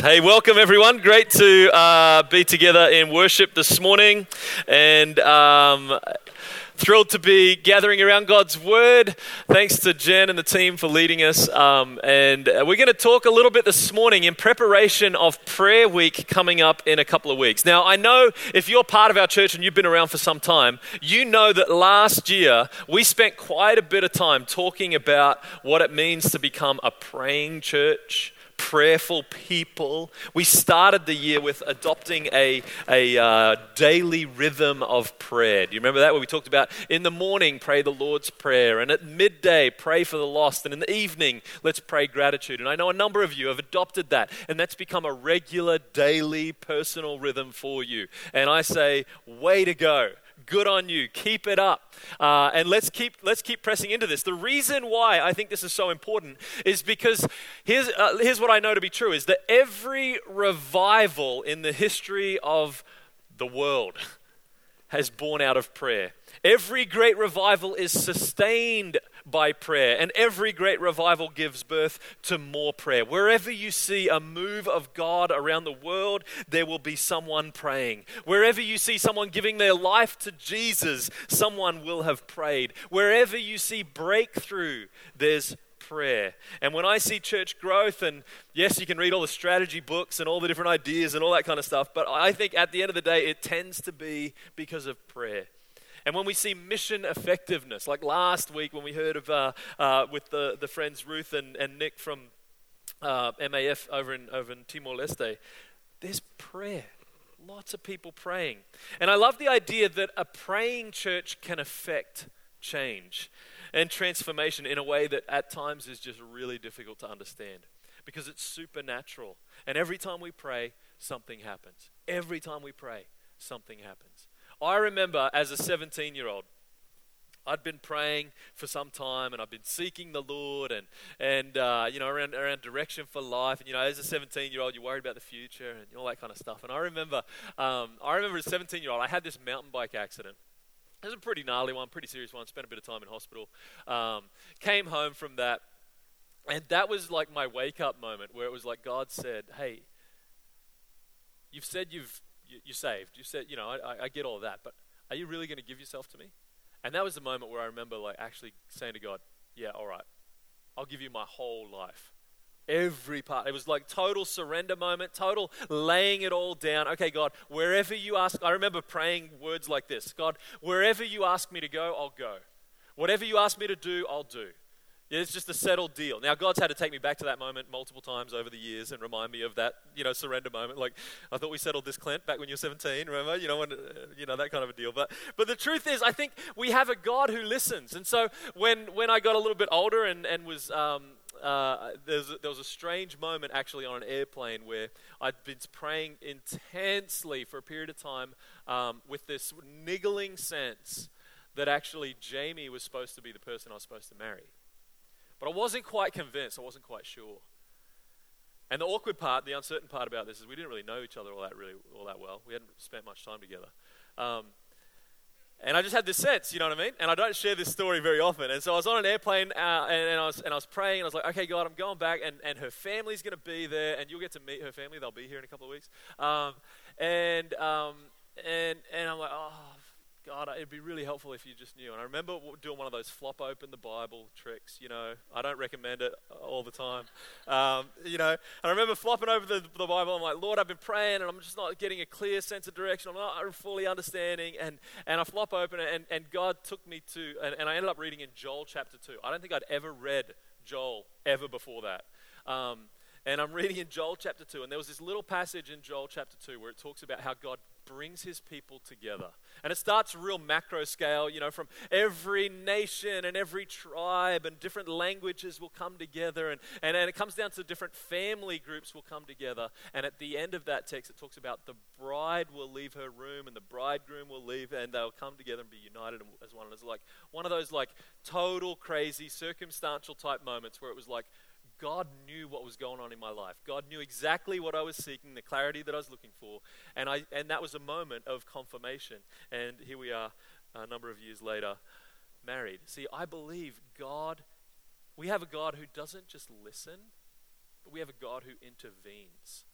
Hey, welcome everyone. Great to uh, be together in worship this morning, and um, thrilled to be gathering around God's Word. Thanks to Jen and the team for leading us. Um, and uh, we're going to talk a little bit this morning in preparation of Prayer Week coming up in a couple of weeks. Now, I know if you're part of our church and you've been around for some time, you know that last year we spent quite a bit of time talking about what it means to become a praying church prayerful people. We started the year with adopting a, a uh, daily rhythm of prayer. Do you remember that? Where we talked about in the morning, pray the Lord's Prayer, and at midday, pray for the lost, and in the evening, let's pray gratitude. And I know a number of you have adopted that, and that's become a regular, daily, personal rhythm for you. And I say, way to go. Good on you. Keep it up. Uh, and let's keep, let's keep pressing into this. The reason why I think this is so important is because here's, uh, here's what I know to be true is that every revival in the history of the world has born out of prayer. Every great revival is sustained by prayer. And every great revival gives birth to more prayer. Wherever you see a move of God around the world, there will be someone praying. Wherever you see someone giving their life to Jesus, someone will have prayed. Wherever you see breakthrough, there's prayer. And when I see church growth, and yes, you can read all the strategy books and all the different ideas and all that kind of stuff, but I think at the end of the day, it tends to be because of prayer. And when we see mission effectiveness, like last week when we heard of uh, uh, with the, the friends Ruth and, and Nick from uh, MAF over in, over in Timor Leste, there's prayer. Lots of people praying. And I love the idea that a praying church can affect change and transformation in a way that at times is just really difficult to understand because it's supernatural. And every time we pray, something happens. Every time we pray, something happens. I remember as a 17 year old, I'd been praying for some time and I've been seeking the Lord and, and uh, you know, around, around direction for life. And, you know, as a 17 year old, you're worried about the future and all that kind of stuff. And I remember, um, I remember as a 17 year old, I had this mountain bike accident. It was a pretty gnarly one, pretty serious one. Spent a bit of time in hospital. Um, came home from that. And that was like my wake up moment where it was like God said, Hey, you've said you've you, saved. You said, you know, I, I get all that, but are you really going to give yourself to me? And that was the moment where I remember like actually saying to God, yeah, all right, I'll give you my whole life. Every part. It was like total surrender moment, total laying it all down. Okay, God, wherever you ask, I remember praying words like this God, wherever you ask me to go, I'll go. Whatever you ask me to do, I'll do. It's just a settled deal. Now, God's had to take me back to that moment multiple times over the years and remind me of that, you know, surrender moment. Like, I thought we settled this, Clint, back when you were 17, remember? You know, when, uh, you know, that kind of a deal. But, but the truth is, I think we have a God who listens. And so when, when I got a little bit older and, and was, um, uh, there, was a, there was a strange moment actually on an airplane where I'd been praying intensely for a period of time um, with this niggling sense that actually Jamie was supposed to be the person I was supposed to marry. But I wasn't quite convinced. I wasn't quite sure. And the awkward part, the uncertain part about this is we didn't really know each other all that really all that well. We hadn't spent much time together. Um, and I just had this sense, you know what I mean? And I don't share this story very often. And so I was on an airplane uh, and, and, I was, and I was praying and I was like, okay, God, I'm going back and, and her family's going to be there and you'll get to meet her family. They'll be here in a couple of weeks. Um, and, um, and, and I'm like, oh, God, it'd be really helpful if you just knew. And I remember doing one of those flop open the Bible tricks. You know, I don't recommend it all the time. Um, you know, and I remember flopping over the, the Bible. I'm like, Lord, I've been praying, and I'm just not getting a clear sense of direction. I'm not fully understanding. And and I flop open it, and, and God took me to, and, and I ended up reading in Joel chapter two. I don't think I'd ever read Joel ever before that. Um, and I'm reading in Joel chapter 2, and there was this little passage in Joel chapter 2 where it talks about how God brings his people together. And it starts real macro scale, you know, from every nation and every tribe and different languages will come together. And, and, and it comes down to different family groups will come together. And at the end of that text, it talks about the bride will leave her room and the bridegroom will leave and they'll come together and be united as one. And it's like one of those like total crazy circumstantial type moments where it was like, God knew what was going on in my life. God knew exactly what I was seeking, the clarity that I was looking for. And, I, and that was a moment of confirmation. And here we are, a number of years later, married. See, I believe God, we have a God who doesn't just listen, but we have a God who intervenes.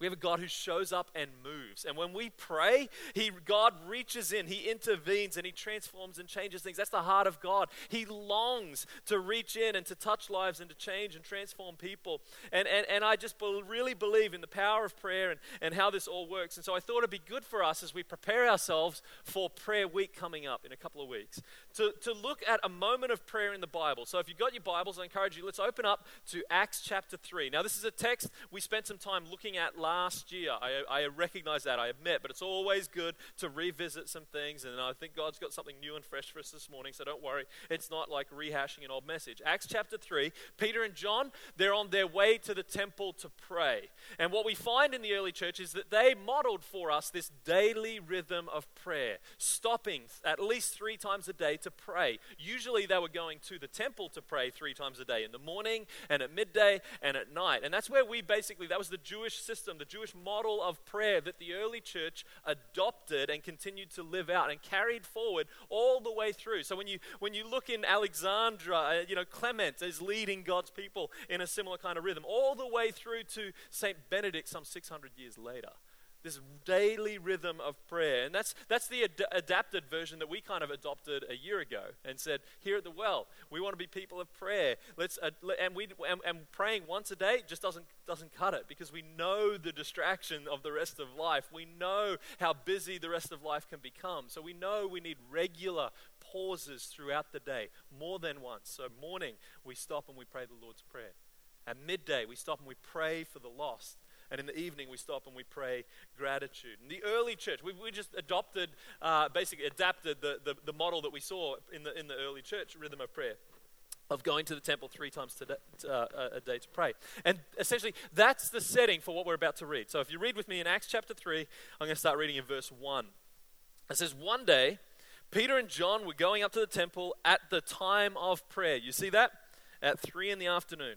We have a God who shows up and moves. And when we pray, he, God reaches in, He intervenes, and He transforms and changes things. That's the heart of God. He longs to reach in and to touch lives and to change and transform people. And, and, and I just really believe in the power of prayer and, and how this all works. And so I thought it'd be good for us as we prepare ourselves for prayer week coming up in a couple of weeks to, to look at a moment of prayer in the Bible. So if you've got your Bibles, I encourage you, let's open up to Acts chapter 3. Now, this is a text we spent some time looking at last year. I, I recognize that, I admit, but it's always good to revisit some things, and I think God's got something new and fresh for us this morning, so don't worry. It's not like rehashing an old message. Acts chapter 3, Peter and John, they're on their way to the temple to pray. And what we find in the early church is that they modeled for us this daily rhythm of prayer, stopping at least three times a day to pray. Usually they were going to the temple to pray three times a day in the morning and at midday and at night. And that's where we basically, that was the Jewish system the Jewish model of prayer that the early church adopted and continued to live out and carried forward all the way through. So when you when you look in Alexandria, uh, you know Clement is leading God's people in a similar kind of rhythm, all the way through to Saint Benedict some 600 years later this daily rhythm of prayer. And that's, that's the ad- adapted version that we kind of adopted a year ago and said, here at the well, we want to be people of prayer. Let's, uh, and, we, and, and praying once a day just doesn't, doesn't cut it because we know the distraction of the rest of life. We know how busy the rest of life can become. So we know we need regular pauses throughout the day, more than once. So morning, we stop and we pray the Lord's Prayer. At midday, we stop and we pray for the lost. And in the evening, we stop and we pray gratitude. In the early church, we, we just adopted, uh, basically adapted the, the, the model that we saw in the, in the early church rhythm of prayer of going to the temple three times to uh, a day to pray. And essentially, that's the setting for what we're about to read. So if you read with me in Acts chapter 3, I'm going to start reading in verse 1. It says, One day, Peter and John were going up to the temple at the time of prayer. You see that? At 3 in the afternoon.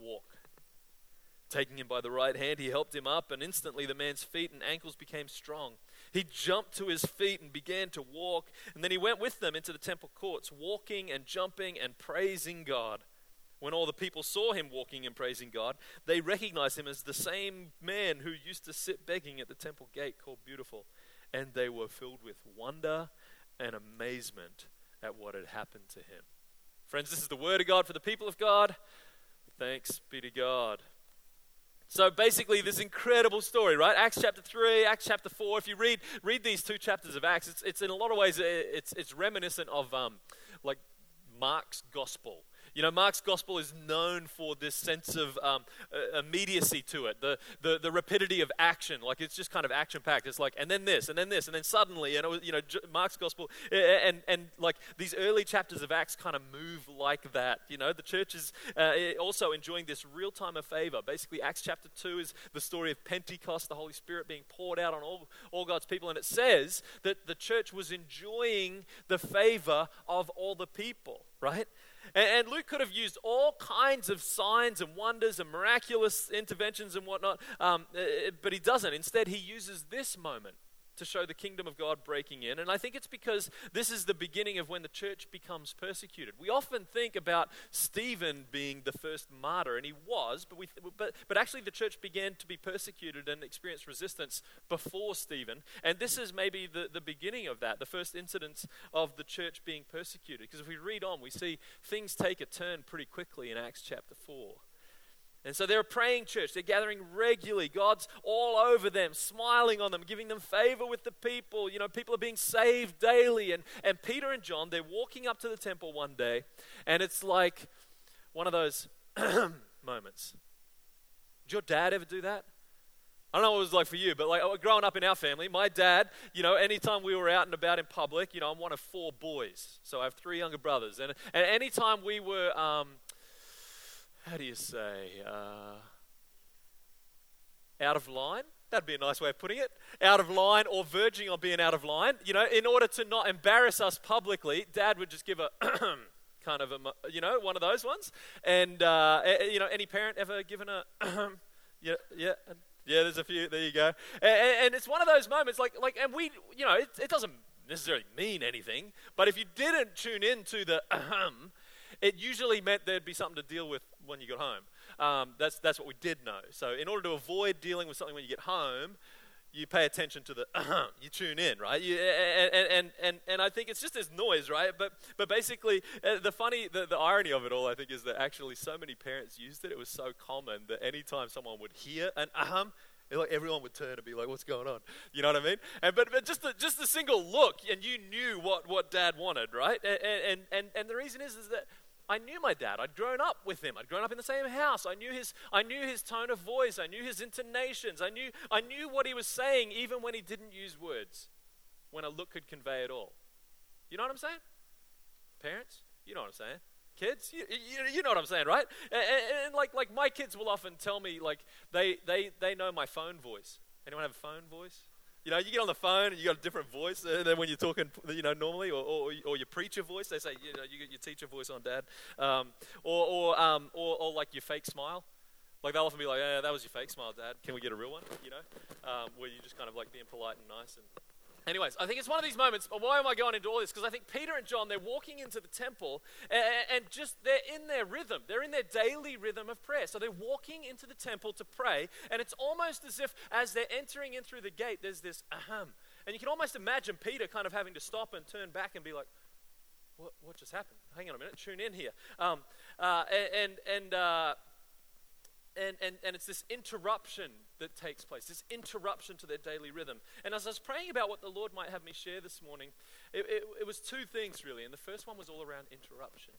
walk. Taking him by the right hand, he helped him up, and instantly the man's feet and ankles became strong. He jumped to his feet and began to walk, and then he went with them into the temple courts, walking and jumping and praising God. When all the people saw him walking and praising God, they recognized him as the same man who used to sit begging at the temple gate called Beautiful, and they were filled with wonder and amazement at what had happened to him. Friends, this is the word of God for the people of God. Thanks be to God. So basically, this incredible story, right? Acts chapter 3, Acts chapter 4. If you read, read these two chapters of Acts, it's, it's in a lot of ways, it's, it's reminiscent of um, like Mark's gospel. You know, Mark's gospel is known for this sense of um, immediacy to it, the, the, the rapidity of action. Like it's just kind of action packed. It's like, and then this, and then this, and then suddenly, and it was, you know, Mark's gospel, and, and like these early chapters of Acts kind of move like that. You know, the church is uh, also enjoying this real time of favor. Basically, Acts chapter 2 is the story of Pentecost, the Holy Spirit being poured out on all, all God's people, and it says that the church was enjoying the favor of all the people, right? And, Luke could have used all kinds of signs and wonders and miraculous interventions and whatnot, um, uh, uh, but he doesn't. Instead, he uses this moment to show the kingdom of God breaking in. And I think it's because this is the beginning of when the church becomes persecuted. We often think about Stephen being the first martyr, and he was, but, we, but, but actually the church began to be persecuted and experience resistance before Stephen. And this is maybe the, the beginning of that, the first incidents of the church being persecuted. Because if we read on, we see things take a turn pretty quickly in Acts chapter 4. And so they're a praying church. They're gathering regularly. God's all over them, smiling on them, giving them favor with the people. You know, people are being saved daily. And, and Peter and John, they're walking up to the temple one day, and it's like one of those moments. Did your dad ever do that? I don't know what it was like for you, but like growing up in our family, my dad, you know, anytime we were out and about in public, you know, I'm one of four boys, so I have three younger brothers, and and anytime we were um, how do you say, uh, out of line. That'd be a nice way of putting it. Out of line or verging on being out of line. You know, in order to not embarrass us publicly, dad would just give a kind of a, you know, one of those ones. And, uh, you know, any parent ever given a, yeah, yeah, yeah, there's a few, there you go. And, and, it's one of those moments, like, like and we, you know, it, it doesn't necessarily mean anything, but if you didn't tune in to the it usually meant there'd be something to deal with when you got home. Um, that's, that's what we did know. So, in order to avoid dealing with something when you get home, you pay attention to the you tune in right you, and, and, and, and i think it's just this noise right but but basically uh, the funny the, the irony of it all i think is that actually so many parents used it it was so common that anytime someone would hear an ahem like everyone would turn and be like, "What's going on?" You know what I mean? And but, but just the, just a single look, and you knew what, what Dad wanted, right? And, and and and the reason is is that I knew my dad. I'd grown up with him. I'd grown up in the same house. I knew his I knew his tone of voice. I knew his intonations. I knew I knew what he was saying even when he didn't use words. When a look could convey it all. You know what I'm saying? Parents, you know what I'm saying? kids you, you, you, know what i'm saying right and, and, and, like like my kids will often tell me like they they they know my phone voice anyone have a phone voice you know, you get on the phone and you got a different voice then when you're talking, you know, normally, or, or, or your preacher voice, they say, you know, you get your teacher voice on, Dad, um, or or, um, or or like your fake smile. Like they'll often be like, yeah, that was your fake smile, Dad. Can we get a real one? You know, um, where you're just kind of like being polite and nice and Anyways, I think it's one of these moments. But why am I going into all this? Because I think Peter and John, they're walking into the temple and, and, just they're in their rhythm. They're in their daily rhythm of prayer. So they're walking into the temple to pray. And it's almost as if as they're entering in through the gate, there's this ahem. And you can almost imagine Peter kind of having to stop and turn back and be like, what, what just happened? Hang on a minute, tune in here. Um, uh, and, and, uh, and, and, and it's this interruption that takes place, this interruption to their daily rhythm. And as I was praying about what the Lord might have me share this morning, it, it, it was two things really. And the first one was all around interruption.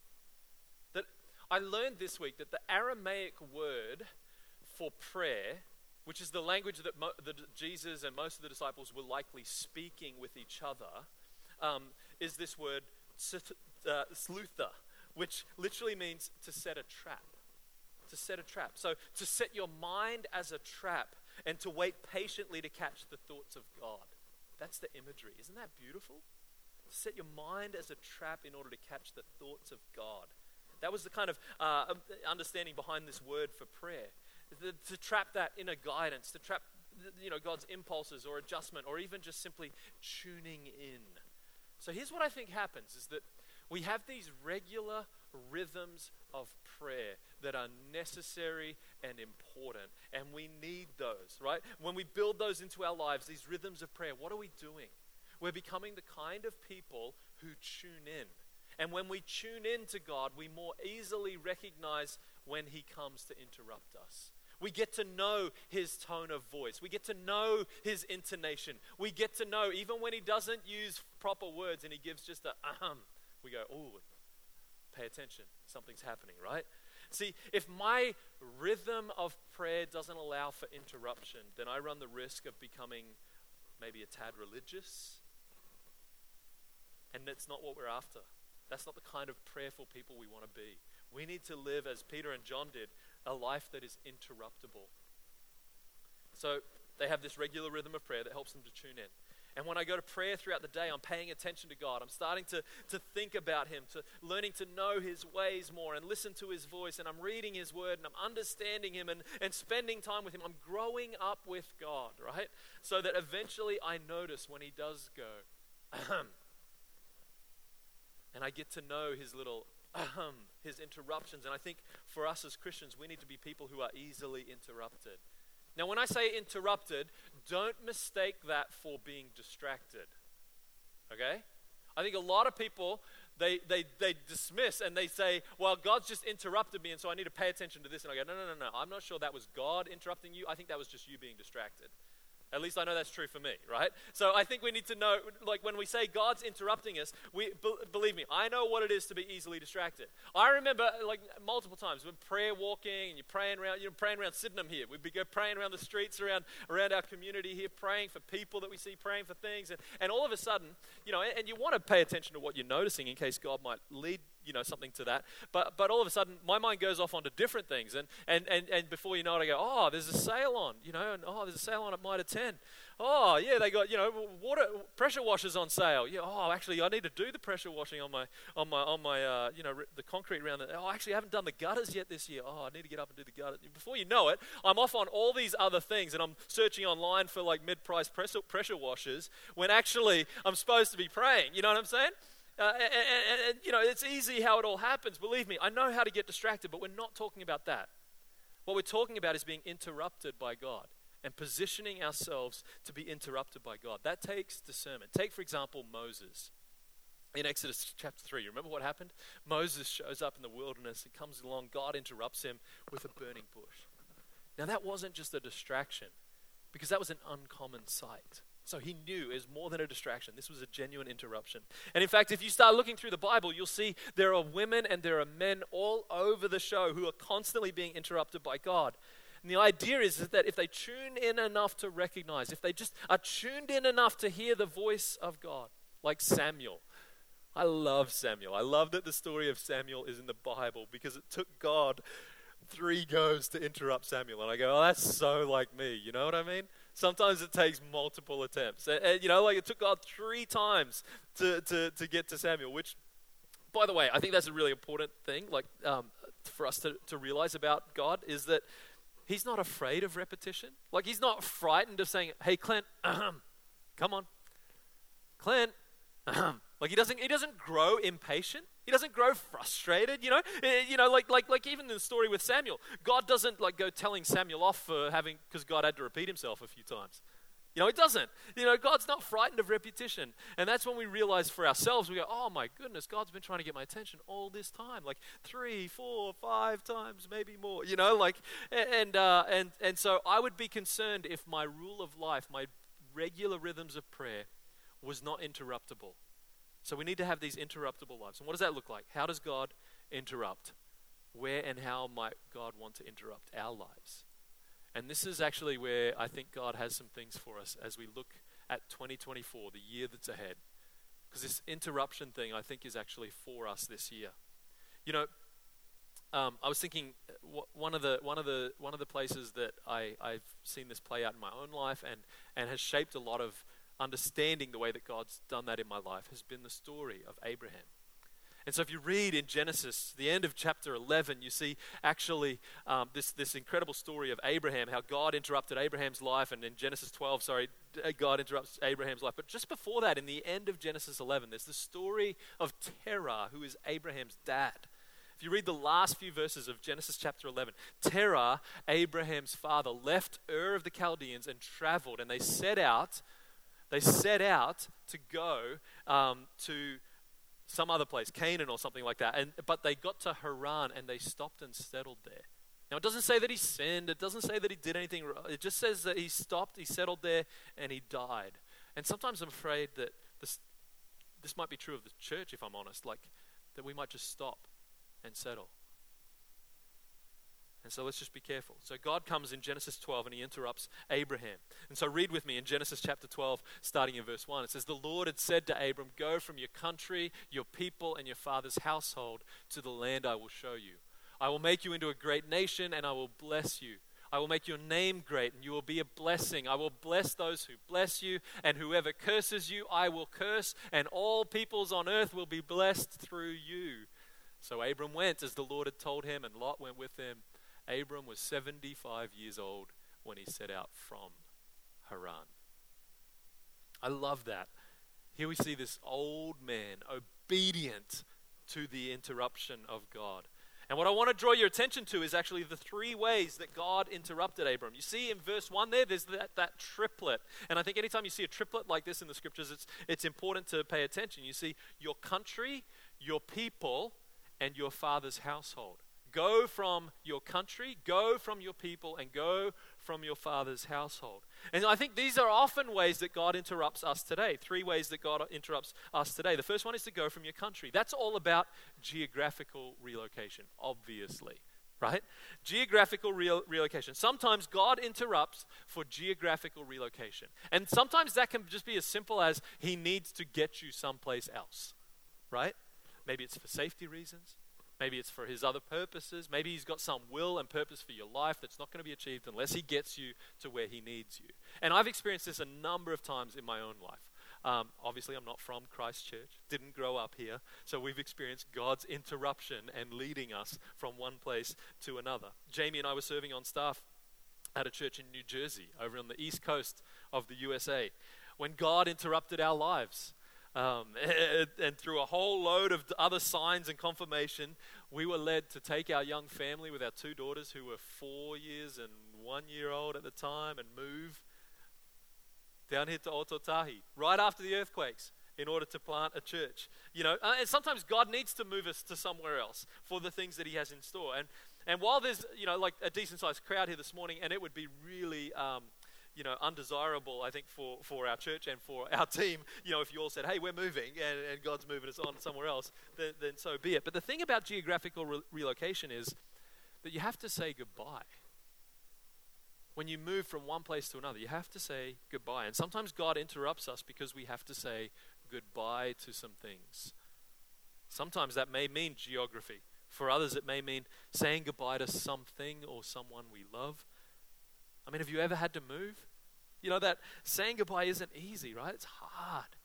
That I learned this week that the Aramaic word for prayer, which is the language that, mo- that Jesus and most of the disciples were likely speaking with each other, um, is this word uh, slutha, which literally means to set a trap to set a trap. So to set your mind as a trap and to wait patiently to catch the thoughts of God. That's the imagery. Isn't that beautiful? To set your mind as a trap in order to catch the thoughts of God. That was the kind of uh, um, understanding behind this word for prayer. The, to trap that inner guidance, to trap you know, God's impulses or adjustment, or even just simply tuning in. So here's what I think happens is that we have these regular rhythms of prayer that are necessary and important. And we need those, right? When we build those into our lives, these rhythms of prayer, what are we doing? We're becoming the kind of people who tune in. And when we tune in to God, we more easily recognize when He comes to interrupt us. We get to know his tone of voice. We get to know his intonation. We get to know, even when he doesn't use proper words and he gives just a ahem, we go, oh, pay attention. Something's happening, right? See, if my rhythm of prayer doesn't allow for interruption, then I run the risk of becoming maybe a tad religious. And that's not what we're after. That's not the kind of prayerful people we want to be. We need to live, as Peter and John did, a life that is interruptible. So they have this regular rhythm of prayer that helps them to tune in. And when I go to prayer throughout the day, I'm paying attention to God. I'm starting to, to think about Him, to learning to know His ways more and listen to His voice. And I'm reading His Word and I'm understanding Him and, and spending time with Him. I'm growing up with God, right? So that eventually I notice when He does go, ahem. And I get to know His little ahem, His interruptions. And I think for us as Christians, we need to be people who are easily interrupted. Now, when I say interrupted, don't mistake that for being distracted. Okay? I think a lot of people they, they, they dismiss and they say, Well, God's just interrupted me, and so I need to pay attention to this. And I go, No, no, no, no. I'm not sure that was God interrupting you. I think that was just you being distracted. At least I know that's true for me, right? So I think we need to know, like when we say God's interrupting us, we believe me, I know what it is to be easily distracted. I remember, like multiple times, when prayer walking and you're praying around, you're praying around Sydenham here. We'd be praying around the streets around around our community here, praying for people that we see, praying for things, and, and all of a sudden, you know, and, and you want to pay attention to what you're noticing in case God might lead you know, something to that. But, but all of a sudden, my mind goes off onto different things. And, and, and, and before you know it, I go, oh, there's a sale on, you know, and oh, there's a sale on at Mitre 10. Oh, yeah, they got, you know, water, pressure washers on sale. Yeah, oh, actually, I need to do the pressure washing on my, on my, on my uh, you know, the concrete around it. Oh, actually, I haven't done the gutters yet this year. Oh, I need to get up and do the gutters. Before you know it, I'm off on all these other things and I'm searching online for like mid-price pressure, pressure washers when actually I'm supposed to be praying. You know what I'm saying? Uh, and, and, and, you know, it's easy how it all happens. Believe me, I know how to get distracted, but we're not talking about that. What we're talking about is being interrupted by God and positioning ourselves to be interrupted by God. That takes discernment. Take, for example, Moses. In Exodus chapter 3, you remember what happened? Moses shows up in the wilderness and comes along. God interrupts him with a burning bush. Now, that wasn't just a distraction, because that was an uncommon sight. So he knew was more than a distraction. This was a genuine interruption. And in fact, if you start looking through the Bible, you'll see there are women and there are men all over the show who are constantly being interrupted by God. And the idea is that if they tune in enough to recognize, if they just are tuned in enough to hear the voice of God, like Samuel. I love Samuel. I love that the story of Samuel is in the Bible because it took God three goes to interrupt Samuel. And I go, oh, that's so like me. You know what I mean? Sometimes it takes multiple attempts. And, and, you know, like it took God three times to, to, to get to Samuel, which, by the way, I think that's a really important thing like um, for us to, to realize about God is that He's not afraid of repetition. Like He's not frightened of saying, hey, Clint, come on. Clint, like he doesn't, he doesn't grow impatient. He doesn't grow frustrated, you know. Eh, you know, like like like even the story with Samuel, God doesn't like go telling Samuel off for having because God had to repeat himself a few times. You know, it doesn't. You know, God's not frightened of repetition. And that's when we realize for ourselves, we go, oh my goodness, God's been trying to get my attention all this time. Like three, four, five times, maybe more. You know, like, and, uh, and, and so I would be concerned if my rule of life, my regular rhythms of prayer, was not interruptible. So we need to have these interruptible lives. And what does that look like? How does God interrupt? Where and how might God want to interrupt our lives? And this is actually where I think God has some things for us as we look at 2024, the year that's ahead. Because this interruption thing, I think, is actually for us this year. You know, um, I was thinking uh, one of the one of the one of the places that I, I've seen this play out in my own life and and has shaped a lot of understanding the way that God's done that in my life has been the story of Abraham. And so, if you read in Genesis, the end of chapter 11, you see actually um, this, this incredible story of Abraham, how God interrupted Abraham's life. And in Genesis 12, sorry, uh, God interrupts Abraham's life. But just before that, in the end of Genesis 11, there's the story of Terah, who is Abraham's dad. If you read the last few verses of Genesis chapter 11, Terah, Abraham's father, left Ur of the Chaldeans and traveled, and they set out they set out to go um, to some other place, Canaan or something like that. And, but they got to Haran and they stopped and settled there. Now, it doesn't say that he sinned. It doesn't say that he did anything wrong. It just says that he stopped, he settled there, and he died. And sometimes I'm afraid that this, this might be true of the church, if I'm honest, like that we might just stop and settle. And so let's just be careful. So God comes in Genesis 12 and he interrupts Abraham. And so read with me in Genesis chapter 12, starting in verse 1. It says, The Lord had said to Abram, Go from your country, your people, and your father's household to the land I will show you. I will make you into a great nation and I will bless you. I will make your name great and you will be a blessing. I will bless those who bless you, and whoever curses you, I will curse, and all peoples on earth will be blessed through you. So Abram went as the Lord had told him, and Lot went with him. Abram was 75 years old when he set out from Haran. I love that. Here we see this old man obedient to the interruption of God. And what I want to draw your attention to is actually the three ways that God interrupted Abram. You see in verse 1 there, there's that, that triplet. And I think anytime you see a triplet like this in the scriptures, it's, it's important to pay attention. You see your country, your people, and your father's household. Go from your country, go from your people, and go from your father's household. And I think these are often ways that God interrupts us today. Three ways that God interrupts us today. The first one is to go from your country. That's all about geographical relocation, obviously, right? Geographical re- relocation. Sometimes God interrupts for geographical relocation. And sometimes that can just be as simple as He needs to get you someplace else, right? Maybe it's for safety reasons. Maybe it's for his other purposes. Maybe he's got some will and purpose for your life that's not going to be achieved unless he gets you to where he needs you. And I've experienced this a number of times in my own life. Um, obviously, I'm not from Christchurch, didn't grow up here, so we've experienced God's interruption and leading us from one place to another. Jamie and I were serving on staff at a church in New Jersey, over on the east coast of the USA, when God interrupted our lives. Um, and, and through a whole load of other signs and confirmation, we were led to take our young family with our two daughters, who were four years and one year old at the time, and move down here to Ōtautahi right after the earthquakes in order to plant a church. You know, uh, and sometimes God needs to move us to somewhere else for the things that He has in store. And and while there's you know like a decent sized crowd here this morning, and it would be really. Um, you know, undesirable, I think, for, for our church and for our team. You know, if you all said, hey, we're moving and, and God's moving us on somewhere else, then, then so be it. But the thing about geographical re- relocation is that you have to say goodbye when you move from one place to another, you have to say goodbye. And sometimes God interrupts us because we have to say goodbye to some things. Sometimes that may mean geography. For others, it may mean saying goodbye to something or someone we love. I mean, have you ever had to move? You know, that saying goodbye isn't easy, right? It's hard.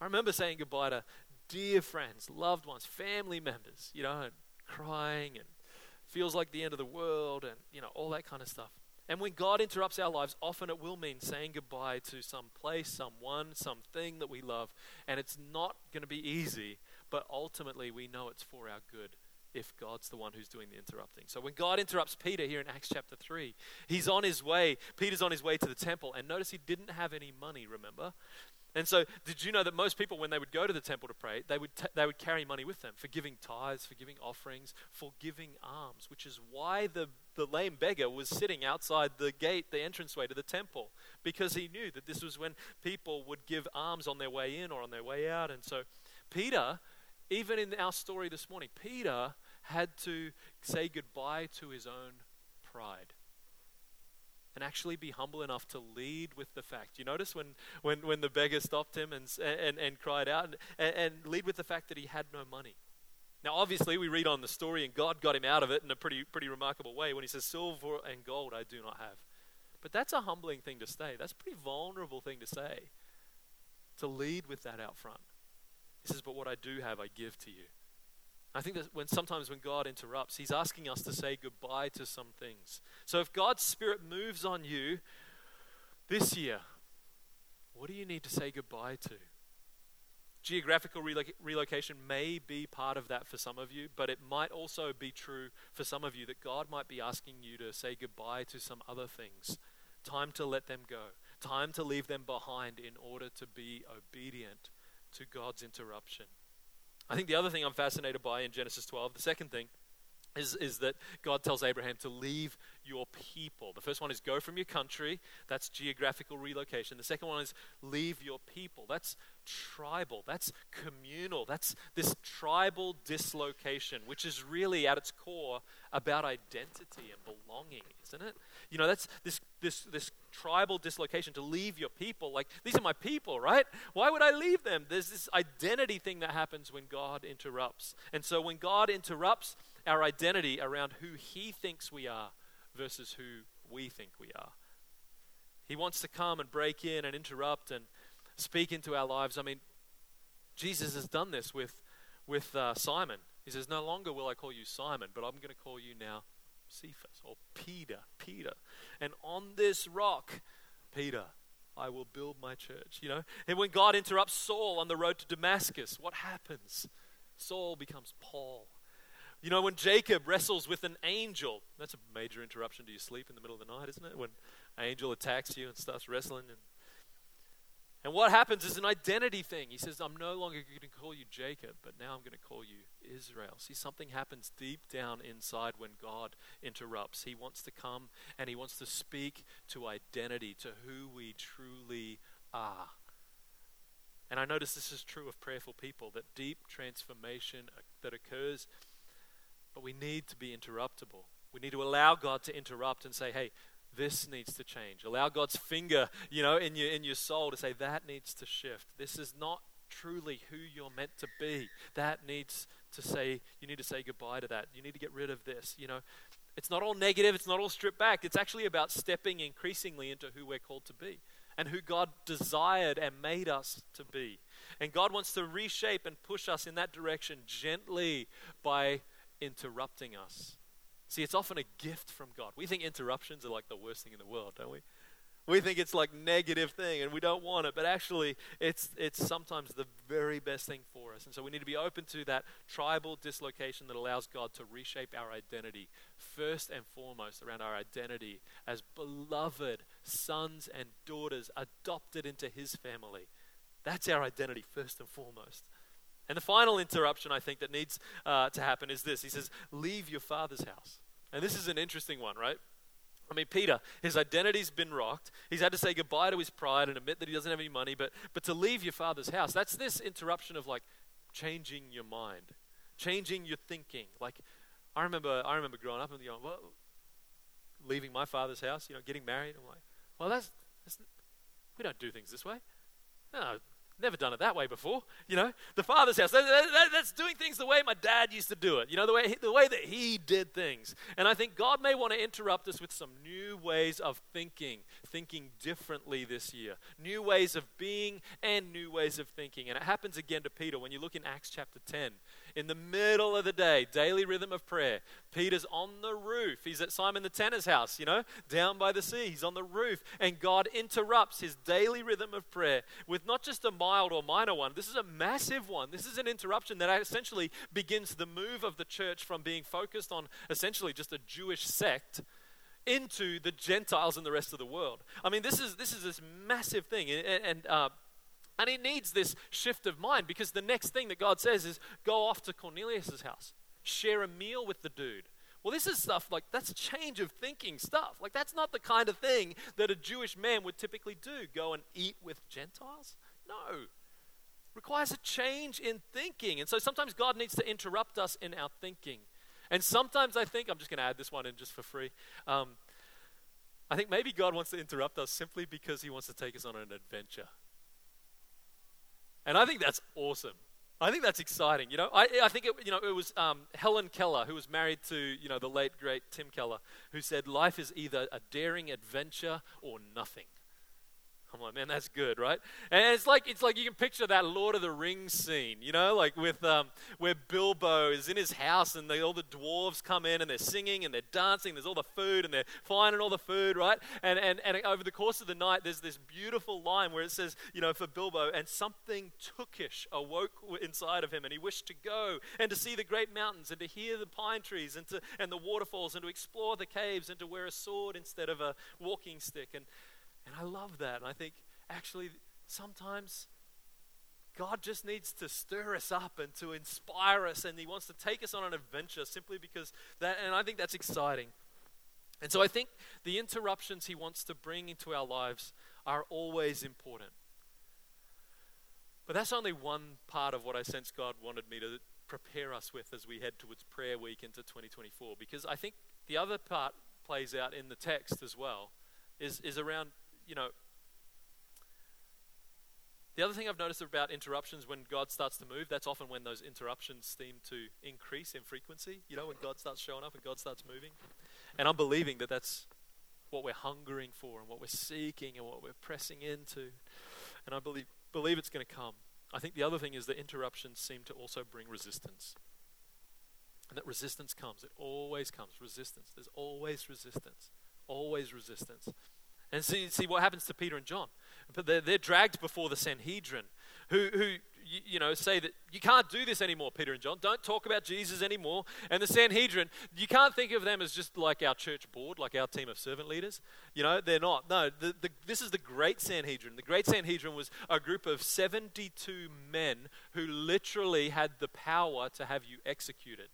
I remember saying goodbye to dear friends, loved ones, family members, you know, and crying and feels like the end of the world and, you know, all that kind of stuff. And when God interrupts our lives, often it will mean saying goodbye to some place, someone, something that we love. And it's not going to be easy, but ultimately we know it's for our good if God's the one who's doing the interrupting. So when God interrupts Peter here in Acts chapter 3, he's on his way. Peter's on his way to the temple. And notice he didn't have any money, remember? And so, did you know that most people, when they would go to the temple to pray, they would, t- they would carry money with them for giving tithes, for giving offerings, for giving alms, which is why the, the lame beggar was sitting outside the gate, the entranceway to the temple, because he knew that this was when people would give alms on their way in or on their way out. And so, Peter, even in our story this morning, Peter had to say goodbye to his own pride and actually be humble enough to lead with the fact. You notice when, when, when the beggar stopped him and, and, and cried out, and, and lead with the fact that he had no money. Now, obviously, we read on the story, and God got him out of it in a pretty, pretty remarkable way when he says, Silver and gold I do not have. But that's a humbling thing to say. That's a pretty vulnerable thing to say, to lead with that out front. He says, But what I do have, I give to you. I think that when sometimes when God interrupts, He's asking us to say goodbye to some things. So if God's Spirit moves on you this year, what do you need to say goodbye to? Geographical reloc- relocation may be part of that for some of you, but it might also be true for some of you that God might be asking you to say goodbye to some other things. Time to let them go, time to leave them behind in order to be obedient to God's interruption. I think the other thing I'm fascinated by in Genesis 12, the second thing, is, is that God tells Abraham to leave your people. The first one is go from your country. That's geographical relocation. The second one is leave your people. That's tribal. That's communal. That's this tribal dislocation, which is really at its core about identity and belonging, isn't it? You know, that's this this this tribal dislocation to leave your people. Like these are my people, right? Why would I leave them? There's this identity thing that happens when God interrupts. And so when God interrupts our identity around who he thinks we are versus who we think we are. He wants to come and break in and interrupt and speak into our lives. I mean, Jesus has done this with, with uh, Simon. He says, No longer will I call you Simon, but I'm going to call you now Cephas or Peter. Peter. And on this rock, Peter, I will build my church. You know? And when God interrupts Saul on the road to Damascus, what happens? Saul becomes Paul. You know, when Jacob wrestles with an angel, that's a major interruption to your sleep in the middle of the night, isn't it? When an angel attacks you and starts wrestling. And, and what happens is an identity thing. He says, I'm no longer going to call you Jacob, but now I'm going to call you Israel. See, something happens deep down inside when God interrupts. He wants to come and he wants to speak to identity, to who we truly are. And I notice this is true of prayerful people that deep transformation uh, that occurs but we need to be interruptible. We need to allow God to interrupt and say, hey, this needs to change. Allow God's finger, you know, in your in your soul to say that needs to shift. This is not truly who you're meant to be. That needs to say, you need to say goodbye to that. You need to get rid of this. You know, it's not all negative, it's not all stripped back. It's actually about stepping increasingly into who we're called to be and who God desired and made us to be. And God wants to reshape and push us in that direction gently by interrupting us. See, it's often a gift from God. We think interruptions are like the worst thing in the world, don't we? We think it's like negative thing and we don't want it, but actually it's it's sometimes the very best thing for us. And so we need to be open to that tribal dislocation that allows God to reshape our identity first and foremost around our identity as beloved sons and daughters adopted into his family. That's our identity first and foremost. And the final interruption I think that needs uh, to happen is this. He says, "Leave your father's house." And this is an interesting one, right? I mean, Peter, his identity's been rocked. He's had to say goodbye to his pride and admit that he doesn't have any money. But, but to leave your father's house, that's this interruption of like changing your mind, changing your thinking. Like, I remember, I remember growing up and going, well, leaving my father's house, you know, getting married. I'm like, well, that's, that's we don't do things this way. No, Never done it that way before. You know, the Father's house. That, that, that's doing things the way my dad used to do it. You know, the way, the way that he did things. And I think God may want to interrupt us with some new ways of thinking, thinking differently this year. New ways of being and new ways of thinking. And it happens again to Peter when you look in Acts chapter 10 in the middle of the day, daily rhythm of prayer. Peter's on the roof. He's at Simon the tanner's house, you know, down by the sea. He's on the roof, and God interrupts his daily rhythm of prayer with not just a mild or minor one. This is a massive one. This is an interruption that essentially begins the move of the church from being focused on essentially just a Jewish sect into the Gentiles and the rest of the world. I mean, this is this is this massive thing, and, and uh, and he needs this shift of mind because the next thing that God says is go off to Cornelius' house, share a meal with the dude. Well, this is stuff like that's change of thinking stuff. Like that's not the kind of thing that a Jewish man would typically do. Go and eat with Gentiles? No. Requires a change in thinking. And so sometimes God needs to interrupt us in our thinking. And sometimes I think, I'm just going to add this one in just for free. Um, I think maybe God wants to interrupt us simply because he wants to take us on an adventure. And I think that's awesome. I think that's exciting. You know, I, I think it, you know it was um, Helen Keller who was married to you know the late great Tim Keller, who said life is either a daring adventure or nothing. I'm like, man, that's good, right? And it's like it's like you can picture that Lord of the Rings scene, you know, like with um, where Bilbo is in his house and they, all the dwarves come in and they're singing and they're dancing. There's all the food and they're finding all the food, right? And and and over the course of the night, there's this beautiful line where it says, you know, for Bilbo, and something tookish awoke inside of him, and he wished to go and to see the great mountains and to hear the pine trees and to and the waterfalls and to explore the caves and to wear a sword instead of a walking stick and and I love that. And I think actually sometimes God just needs to stir us up and to inspire us, and He wants to take us on an adventure simply because that, and I think that's exciting. And so I think the interruptions He wants to bring into our lives are always important. But that's only one part of what I sense God wanted me to prepare us with as we head towards prayer week into 2024. Because I think the other part plays out in the text as well, is, is around you know, the other thing I've noticed about interruptions when God starts to move, that's often when those interruptions seem to increase in frequency. You know, when God starts showing up and God starts moving. And I'm believing that that's what we're hungering for and what we're seeking and what we're pressing into. And I believe, believe it's going to come. I think the other thing is that interruptions seem to also bring resistance. And that resistance comes. It always comes. Resistance. There's always resistance. Always resistance. And see, see what happens to Peter and John. But they're, they're dragged before the Sanhedrin, who, who you, know, say that you can't do this anymore, Peter and John. Don't talk about Jesus anymore. And the Sanhedrin, you can't think of them as just like our church board, like our team of servant leaders. You know, they're not. No, the, the, this is the Great Sanhedrin. The Great Sanhedrin was a group of 72 men who literally had the power to have you executed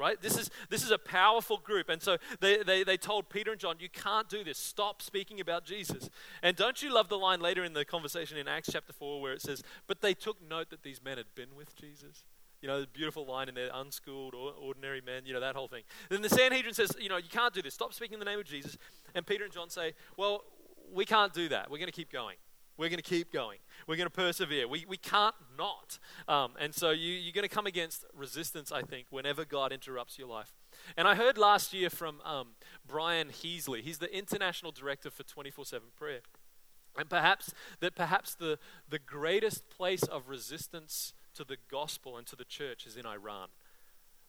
right? This is, this is a powerful group. And so they, they, they told Peter and John, you can't do this. Stop speaking about Jesus. And don't you love the line later in the conversation in Acts chapter 4 where it says, but they took note that these men had been with Jesus? You know, the beautiful line in there, unschooled, ordinary men, you know, that whole thing. Then the Sanhedrin says, you know, you can't do this. Stop speaking in the name of Jesus. And Peter and John say, well, we can't do that. We're going to keep going. We're going to keep going. We're going to persevere. We, we can't not. Um, and so you, you're going to come against resistance, I think, whenever God interrupts your life. And I heard last year from um, Brian Heasley, he's the international director for 24 7 prayer. And perhaps that perhaps the, the greatest place of resistance to the gospel and to the church is in Iran.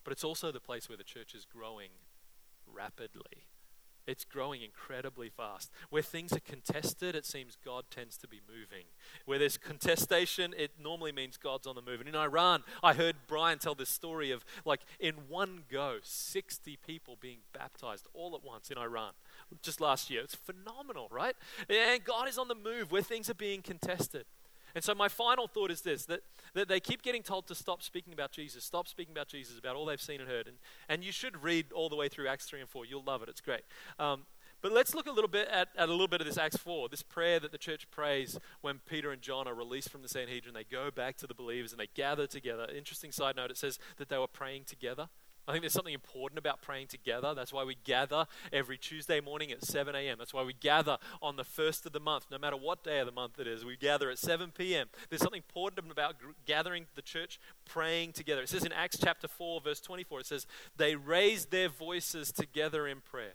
But it's also the place where the church is growing rapidly. It's growing incredibly fast. Where things are contested, it seems God tends to be moving. Where there's contestation, it normally means God's on the move. And in Iran, I heard Brian tell this story of like in one go, 60 people being baptized all at once in Iran just last year. It's phenomenal, right? And God is on the move where things are being contested. And so my final thought is this that, that they keep getting told to stop speaking about Jesus, stop speaking about Jesus, about all they've seen and heard. And, and you should read all the way through Acts 3 and 4. You'll love it. It's great. Um, but let's look a little bit at, at a little bit of this Acts 4, this prayer that the church prays when Peter and John are released from the Sanhedrin. They go back to the believers and they gather together. Interesting side note, it says that they were praying together. I think there's something important about praying together. That's why we gather every Tuesday morning at 7 a.m. That's why we gather on the first of the month, no matter what day of the month it is. We gather at 7 p.m. There's something important about gathering the church, praying together. It says in Acts chapter 4, verse 24, it says, They raised their voices together in prayer.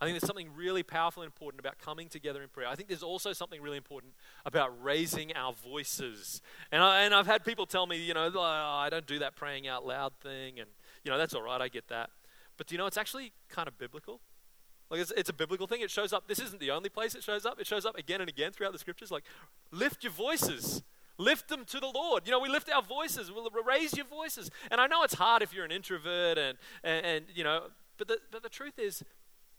I think there's something really powerful and important about coming together in prayer. I think there's also something really important about raising our voices. And, I, and I've had people tell me, you know, oh, I don't do that praying out loud thing. And you know, that's all right, I get that. But do you know, it's actually kind of biblical. Like, it's, it's, a biblical thing. It shows up. This isn't the only place it shows up. It shows up again and again throughout the scriptures. Like, lift your voices. Lift them to the Lord. You know, we lift our voices. We'll raise your voices. And I know it's hard if you're an introvert and, and, and you know, but the, but the truth is,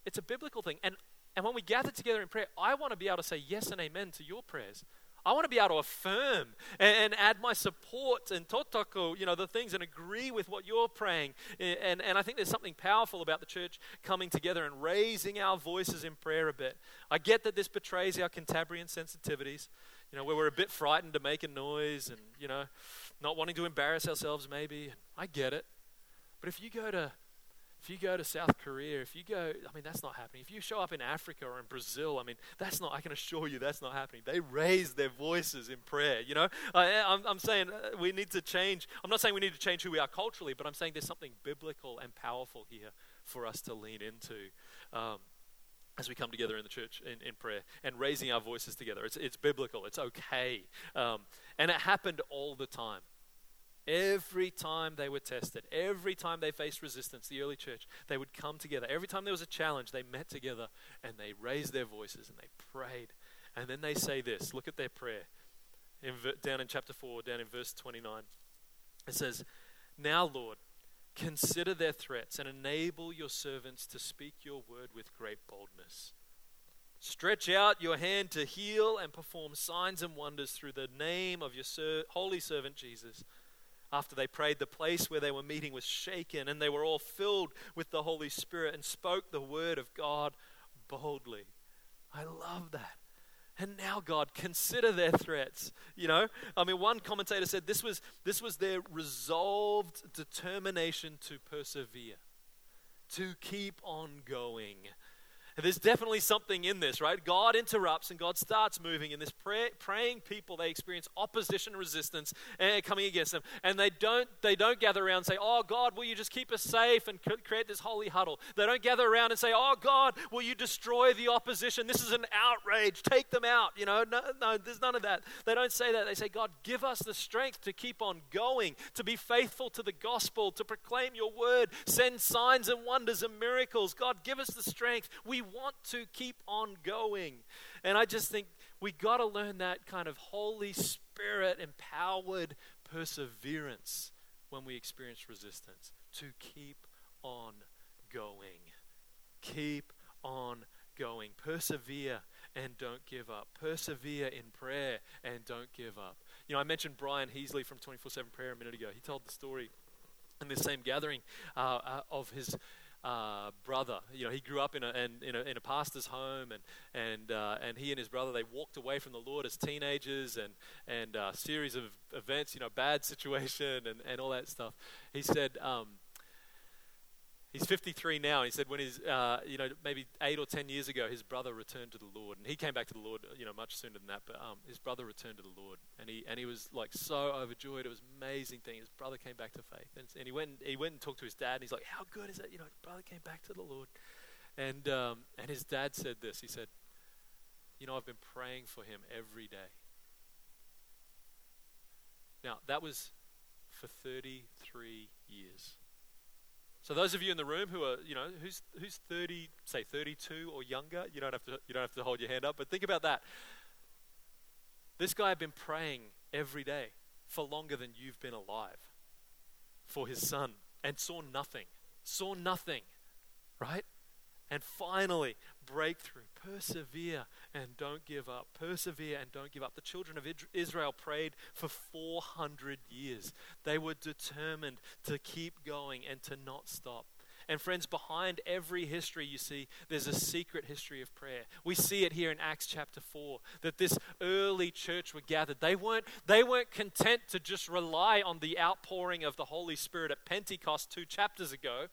it's a biblical thing. And, and when we gather together in prayer, I want to be able to say yes and amen to your prayers. I want to be able to affirm and, add my support and tautoko, you know, the things and agree with what you're praying. And, and I think there's something powerful about the church coming together and raising our voices in prayer a bit. I get that this betrays our Cantabrian sensitivities, you know, where we're a bit frightened to make a noise and, you know, not wanting to embarrass ourselves maybe. I get it. But if you go to if you go to South Korea, if you go, I mean, that's not happening. If you show up in Africa or in Brazil, I mean, that's not, I can assure you that's not happening. They raise their voices in prayer, you know? I, am saying uh, we need to change. I'm not saying we need to change who we are culturally, but I'm saying there's something biblical and powerful here for us to lean into. Um, as we come together in the church in, in prayer and raising our voices together. It's, it's biblical, it's okay. Um, and it happened all the time. Every time they were tested, every time they faced resistance, the early church, they would come together. Every time there was a challenge, they met together and they raised their voices and they prayed. And then they say this look at their prayer in, down in chapter 4, down in verse 29. It says, Now, Lord, consider their threats and enable your servants to speak your word with great boldness. Stretch out your hand to heal and perform signs and wonders through the name of your ser- holy servant Jesus after they prayed, the place where they were meeting was shaken, and they were all filled with the Holy Spirit and spoke the word of God boldly. I love that. And now, God, consider their threats. You know, I mean, one commentator said this was, this was their resolved determination to persevere, to keep on going, there's definitely something in this, right? God interrupts and God starts moving, and this pray, praying people they experience opposition, resistance, and coming against them, and they don't they don't gather around and say, "Oh God, will you just keep us safe and create this holy huddle?" They don't gather around and say, "Oh God, will you destroy the opposition? This is an outrage. Take them out." You know, no, no, there's none of that. They don't say that. They say, "God, give us the strength to keep on going, to be faithful to the gospel, to proclaim Your word, send signs and wonders and miracles. God, give us the strength. We want to keep on going. And I just think we got to learn that kind of Holy Spirit empowered perseverance when we experience resistance to keep on going. Keep on going. Persevere and don't give up. Persevere in prayer and don't give up. You know, I mentioned Brian Heasley from 24 7 Prayer a minute ago. He told the story in this same gathering uh, uh, of his uh, brother. You know, he grew up in a, in, in a, in a pastor's home, and, and, uh, and he and his brother, they walked away from the Lord as teenagers, and, and a uh, series of events, you know, bad situation, and, and all that stuff. He said, um, He's 53 now. He said when he's, uh, you know, maybe eight or ten years ago, his brother returned to the Lord, and he came back to the Lord, you know, much sooner than that. But um, his brother returned to the Lord, and he and he was like so overjoyed. It was amazing thing. His brother came back to faith, and, and he went he went and talked to his dad, and he's like, "How good is that? You know, his brother came back to the Lord." And um, and his dad said this. He said, "You know, I've been praying for him every day." Now that was for 33 years. So those of you in the room who are, you know, who's who's 30, say 32 or younger, you don't have to you don't have to hold your hand up, but think about that. This guy had been praying every day for longer than you've been alive for his son and saw nothing. Saw nothing. Right? And finally, breakthrough. Persevere and don't give up. Persevere and don't give up. The children of Israel prayed for 400 years. They were determined to keep going and to not stop. And friends, behind every history you see, there's a secret history of prayer. We see it here in Acts chapter 4 that this early church were gathered. They weren't, they weren't content to just rely on the outpouring of the Holy Spirit at Pentecost two chapters ago.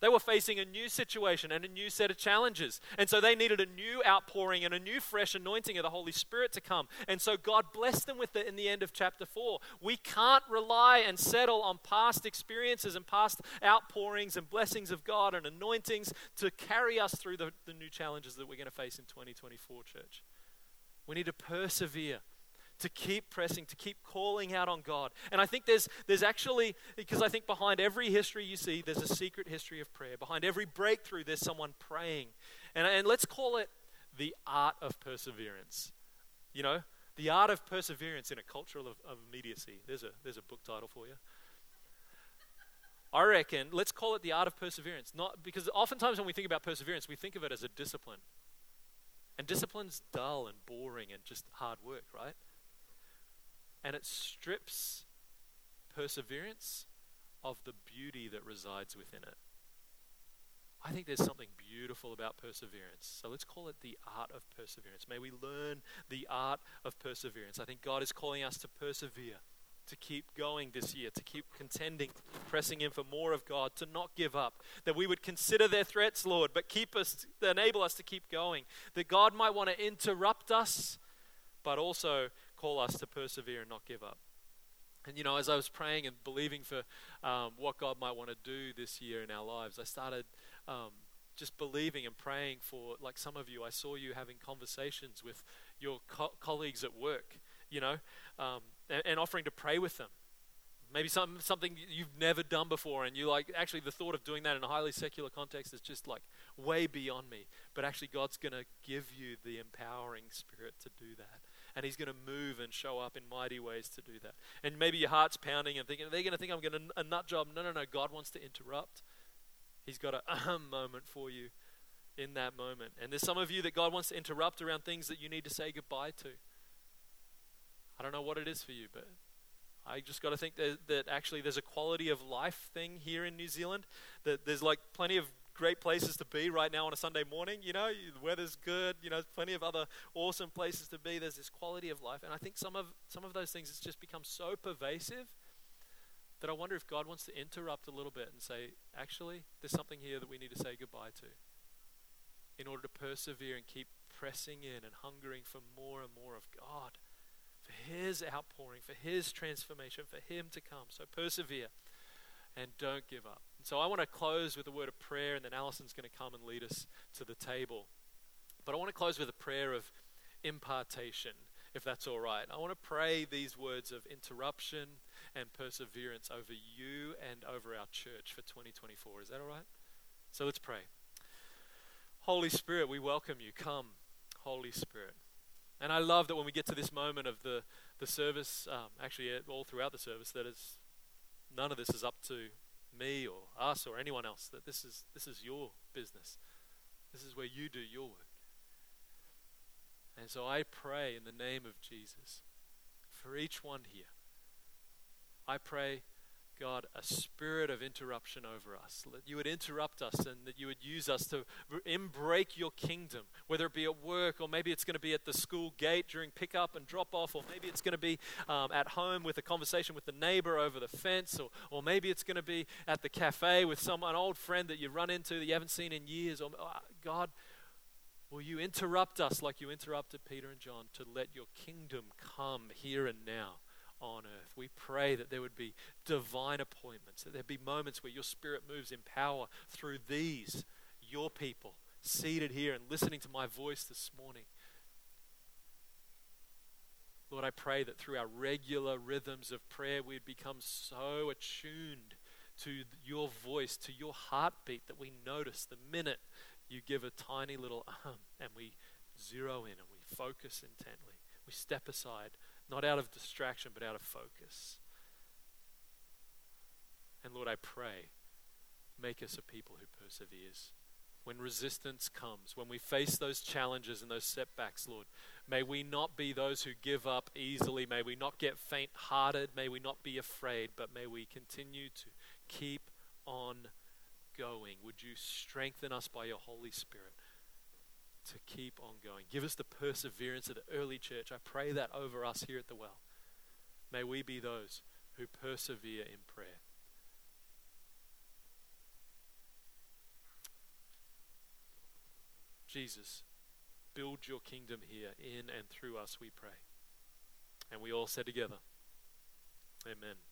They were facing a new situation and a new set of challenges. And so they needed a new outpouring and a new fresh anointing of the Holy Spirit to come. And so God blessed them with it in the end of chapter 4. We can't rely and settle on past experiences and past outpourings and blessings of God and anointings to carry us through the, the new challenges that we're going to face in 2024, church. We need to persevere to keep pressing, to keep calling out on God. And I think there's, there's actually, because I think behind every history you see, there's a secret history of prayer. Behind every breakthrough, there's someone praying. And, and let's call it the art of perseverance. You know, the art of perseverance in a culture of, of immediacy. There's a, there's a book title for you. I reckon, let's call it the art of perseverance. Not because oftentimes when we think about perseverance, we think of it as a discipline. And discipline's dull and boring and just hard work, right? And it strips perseverance of the beauty that resides within it. I think there's something beautiful about perseverance. So let's call it the art of perseverance. May we learn the art of perseverance. I think God is calling us to persevere, to keep going this year, to keep contending, pressing in for more of God, to not give up. That we would consider their threats, Lord, but keep us, enable us to keep going. That God might want to interrupt us, but also call us to persevere and not give up. And you know, as I was praying and believing for um, what God might want to do this year in our lives, I started um, just believing and praying for, like some of you, I saw you having conversations with your co- colleagues at work, you know, um, and, and offering to pray with them. Maybe some, something you've never done before and you like actually the thought of doing that in a highly secular context is just like way beyond me. But actually god's going to give you the empowering spirit to do that and He's going to move and show up in mighty ways to do that. And maybe your heart's pounding and thinking, they're going to think I'm going to a nut job. No, no, no. God wants to interrupt. He's got a ahem moment for you in that moment. And there's some of you that God wants to interrupt around things that you need to say goodbye to. I don't know what it is for you, but I just got to think that, that, actually there's a quality of life thing here in New Zealand. That there's like plenty of great places to be right now on a Sunday morning. You know, the weather's good. You know, plenty of other awesome places to be. There's this quality of life, and I think some of some of those things has just become so pervasive that I wonder if God wants to interrupt a little bit and say, actually, there's something here that we need to say goodbye to, in order to persevere and keep pressing in and hungering for more and more of God, for His outpouring, for His transformation, for Him to come. So persevere and don't give up. And so I want to close with a word of prayer, and then Allison's going to come and lead us to the table. But I want to close with a prayer of impartation, if that's all right. I want to pray these words of interruption and perseverance over you and over our church for 2024. Is that all right? So let's pray. Holy Spirit, we welcome you. Come, Holy Spirit. And I love that when we get to this moment of the, the service, um, actually, all throughout the service, that it's none of this is up to me or us or anyone else. That this is this is your business. This is where you do your work. And so I pray in the name of Jesus for each one here. I pray, God, a spirit of interruption over us. That you would interrupt us and that you would use us to break your kingdom, whether it be at work or maybe it's going to be at the school gate during pickup and drop off, or maybe it's going to be um, at home with a conversation with the neighbor over the fence, or, or maybe it's going to be at the cafe with some an old friend that you run into that you haven't seen in years. Or, uh, God, will you interrupt us like you interrupted Peter and John to let your kingdom come here and now? On earth. We pray that there would be divine appointments, that there'd be moments where your spirit moves in power through these, your people, seated here and listening to my voice this morning. Lord, I pray that through our regular rhythms of prayer, we'd become so attuned to your voice, to your heartbeat, that we notice the minute you give a tiny little um, and we zero in and we focus intently. We step aside not out of distraction, but out of focus. And Lord, I pray, make us a people who perseveres. When resistance comes, when we face those challenges and those setbacks, Lord, may we not be those who give up easily. May we not get faint hearted. May we not be afraid, but may we continue to keep on going. Would you strengthen us by your Holy Spirit? To keep on going. Give us the perseverance of the early church. I pray that over us here at the well. May we be those who persevere in prayer. Jesus, build your kingdom here in and through us, we pray. And we all said together, Amen.